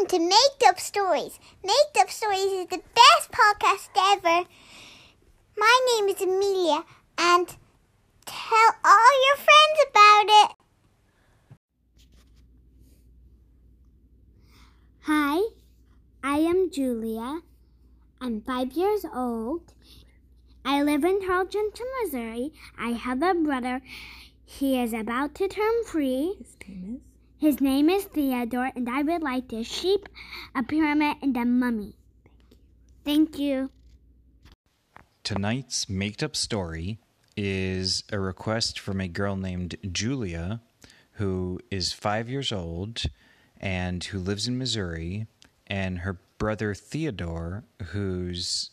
Welcome to Made Up Stories. Made Up Stories is the best podcast ever. My name is Amelia, and tell all your friends about it. Hi, I am Julia. I'm five years old. I live in Tarleton, Missouri. I have a brother. He is about to turn three. His name is? His name is Theodore, and I would like to sheep, a pyramid, and a mummy. Thank you. Thank you. Tonight's made up story is a request from a girl named Julia, who is five years old and who lives in Missouri, and her brother Theodore, who's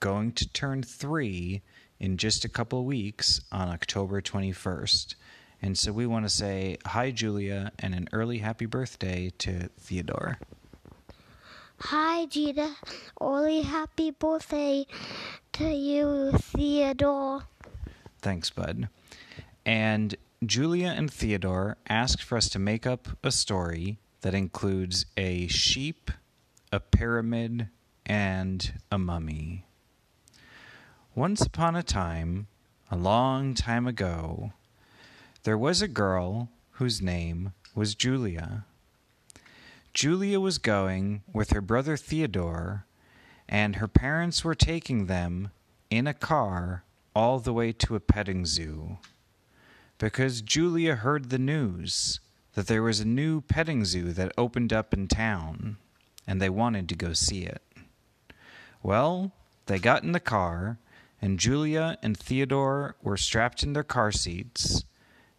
going to turn three in just a couple weeks on October 21st. And so we want to say hi, Julia, and an early happy birthday to Theodore. Hi, Gina. Early happy birthday to you, Theodore. Thanks, bud. And Julia and Theodore asked for us to make up a story that includes a sheep, a pyramid, and a mummy. Once upon a time, a long time ago, there was a girl whose name was Julia. Julia was going with her brother Theodore, and her parents were taking them in a car all the way to a petting zoo. Because Julia heard the news that there was a new petting zoo that opened up in town, and they wanted to go see it. Well, they got in the car, and Julia and Theodore were strapped in their car seats.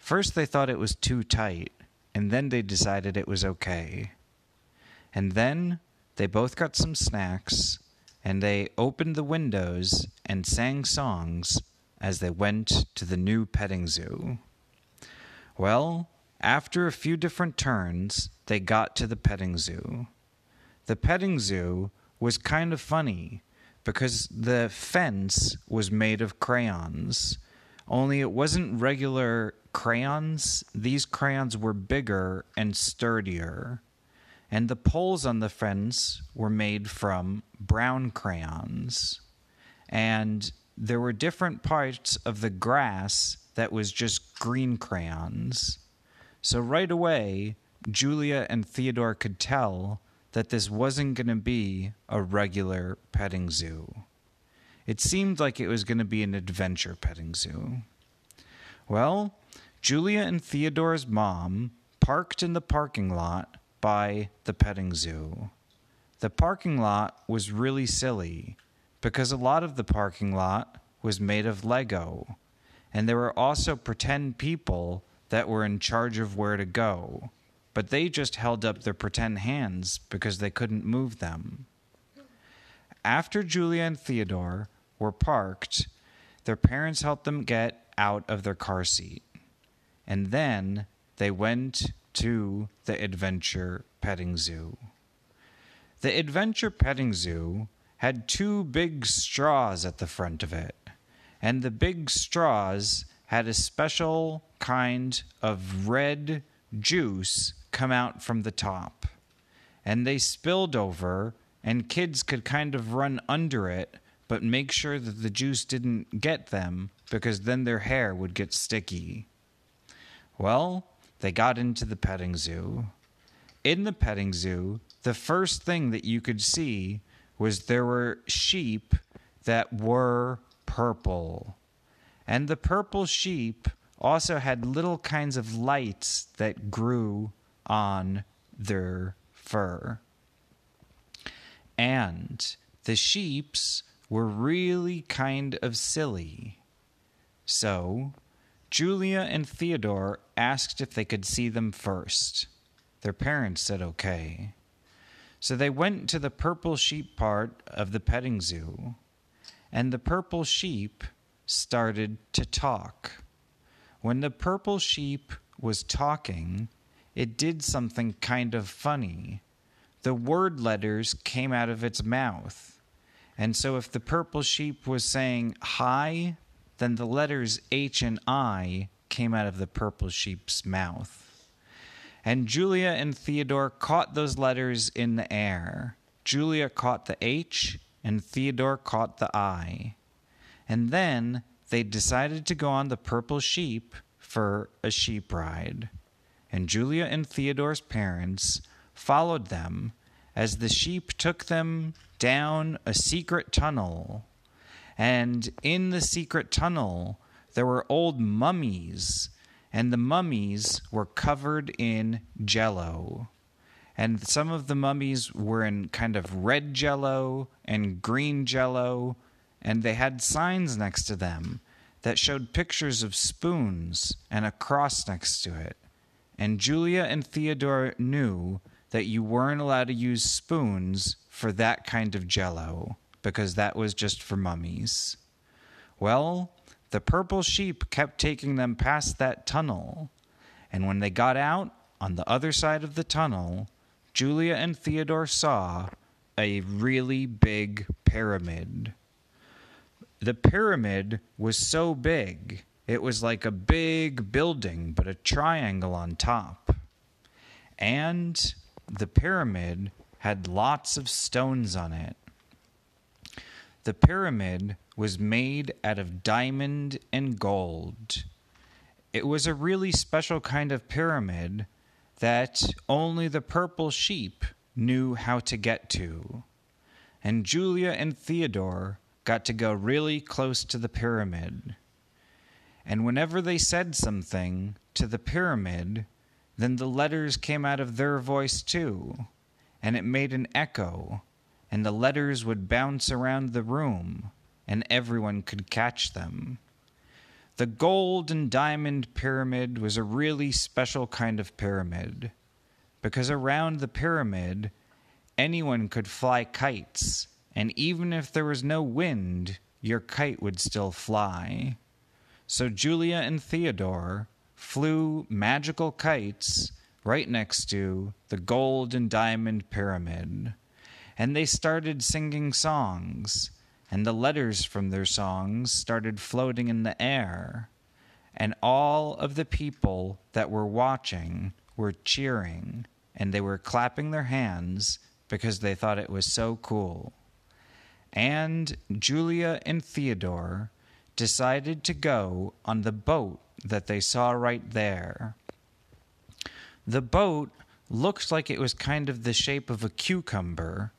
First, they thought it was too tight, and then they decided it was okay. And then they both got some snacks, and they opened the windows and sang songs as they went to the new petting zoo. Well, after a few different turns, they got to the petting zoo. The petting zoo was kind of funny because the fence was made of crayons, only it wasn't regular crayons. These crayons were bigger and sturdier, and the poles on the fence were made from brown crayons. And there were different parts of the grass that was just green crayons. So right away, Julia and Theodore could tell that this wasn't going to be a regular petting zoo. It seemed like it was going to be an adventure petting zoo. Well, Julia and Theodore's mom parked in the parking lot by the petting zoo. The parking lot was really silly because a lot of the parking lot was made of Lego, and there were also pretend people that were in charge of where to go, but they just held up their pretend hands because they couldn't move them. After Julia and Theodore were parked, their parents helped them get out of their car seat. And then they went to the Adventure Petting Zoo. The Adventure Petting Zoo had two big straws at the front of it, and the big straws had a special kind of red juice come out from the top. And they spilled over, and kids could kind of run under it, but make sure that the juice didn't get them because then their hair would get sticky. Well, they got into the petting zoo. In the petting zoo, the first thing that you could see was there were sheep that were purple. And the purple sheep also had little kinds of lights that grew on their fur. And the sheeps were really kind of silly. So, Julia and Theodore asked if they could see them first. Their parents said okay. So they went to the purple sheep part of the petting zoo, and the purple sheep started to talk. When the purple sheep was talking, it did something kind of funny. The word letters came out of its mouth. And so if the purple sheep was saying hi, then the letters H and I came out of the purple sheep's mouth. And Julia and Theodore caught those letters in the air. Julia caught the H, and Theodore caught the I. And then they decided to go on the purple sheep for a sheep ride. And Julia and Theodore's parents followed them as the sheep took them down a secret tunnel. And in the secret tunnel, there were old mummies, and the mummies were covered in jello. And some of the mummies were in kind of red jello and green jello, and they had signs next to them that showed pictures of spoons and a cross next to it. And Julia and Theodore knew that you weren't allowed to use spoons for that kind of jello because that was just for mummies. Well, the purple sheep kept taking them past that tunnel, and when they got out on the other side of the tunnel, Julia and Theodore saw a really big pyramid. The pyramid was so big, it was like a big building, but a triangle on top. And the pyramid had lots of stones on it. The pyramid was made out of diamond and gold. It was a really special kind of pyramid that only the purple sheep knew how to get to. And Julia and Theodore got to go really close to the pyramid. And whenever they said something to the pyramid, then the letters came out of their voice too, and it made an echo, and the letters would bounce around the room, and everyone could catch them. The gold and diamond pyramid was a really special kind of pyramid, because around the pyramid, anyone could fly kites and even if there was no wind, your kite would still fly. So Julia and Theodore flew magical kites right next to the gold and diamond pyramid. And they started singing songs, and the letters from their songs started floating in the air. And all of the people that were watching were cheering, and they were clapping their hands because they thought it was so cool and Julia and Theodore decided to go on the boat that they saw right there. The boat looked like it was kind of the shape of a cucumber,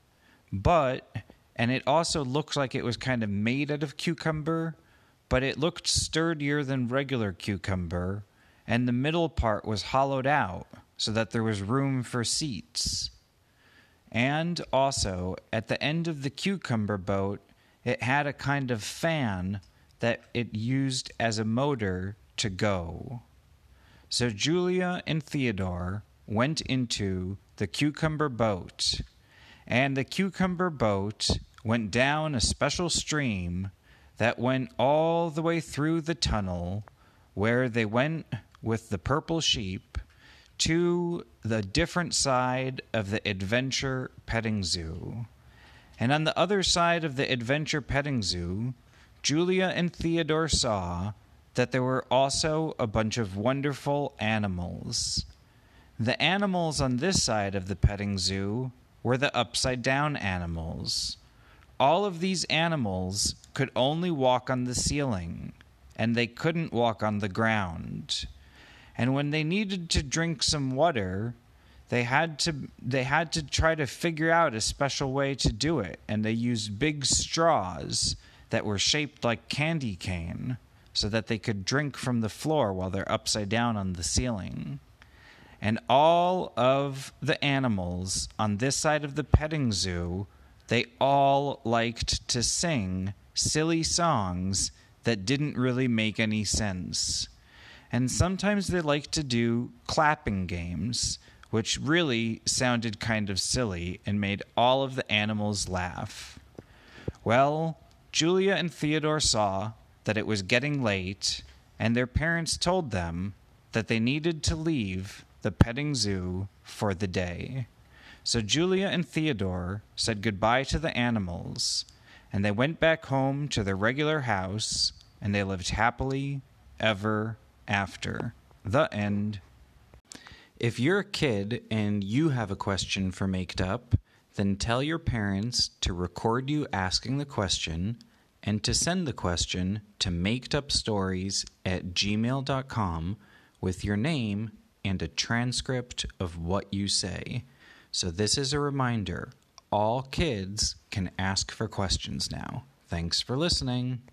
but, and it also looked like it was kind of made out of cucumber, but it looked sturdier than regular cucumber, and the middle part was hollowed out so that there was room for seats. And also, at the end of the cucumber boat, it had a kind of fan that it used as a motor to go. So Julia and Theodore went into the cucumber boat, and the cucumber boat went down a special stream that went all the way through the tunnel where they went with the purple sheep to the different side of the Adventure Petting Zoo. And on the other side of the Adventure Petting Zoo, Julia and Theodore saw that there were also a bunch of wonderful animals. The animals on this side of the petting zoo were the upside down animals. All of these animals could only walk on the ceiling, and they couldn't walk on the ground and when they needed to drink some water they had to they had to try to figure out a special way to do it and they used big straws that were shaped like candy cane so that they could drink from the floor while they're upside down on the ceiling and all of the animals on this side of the petting zoo they all liked to sing silly songs that didn't really make any sense and sometimes they like to do clapping games, which really sounded kind of silly and made all of the animals laugh. Well, Julia and Theodore saw that it was getting late, and their parents told them that they needed to leave the petting zoo for the day. So Julia and Theodore said goodbye to the animals, and they went back home to their regular house, and they lived happily ever after. The end. If you're a kid and you have a question for Maked Up, then tell your parents to record you asking the question and to send the question to makedupstories at gmail.com with your name and a transcript of what you say. So, this is a reminder all kids can ask for questions now. Thanks for listening.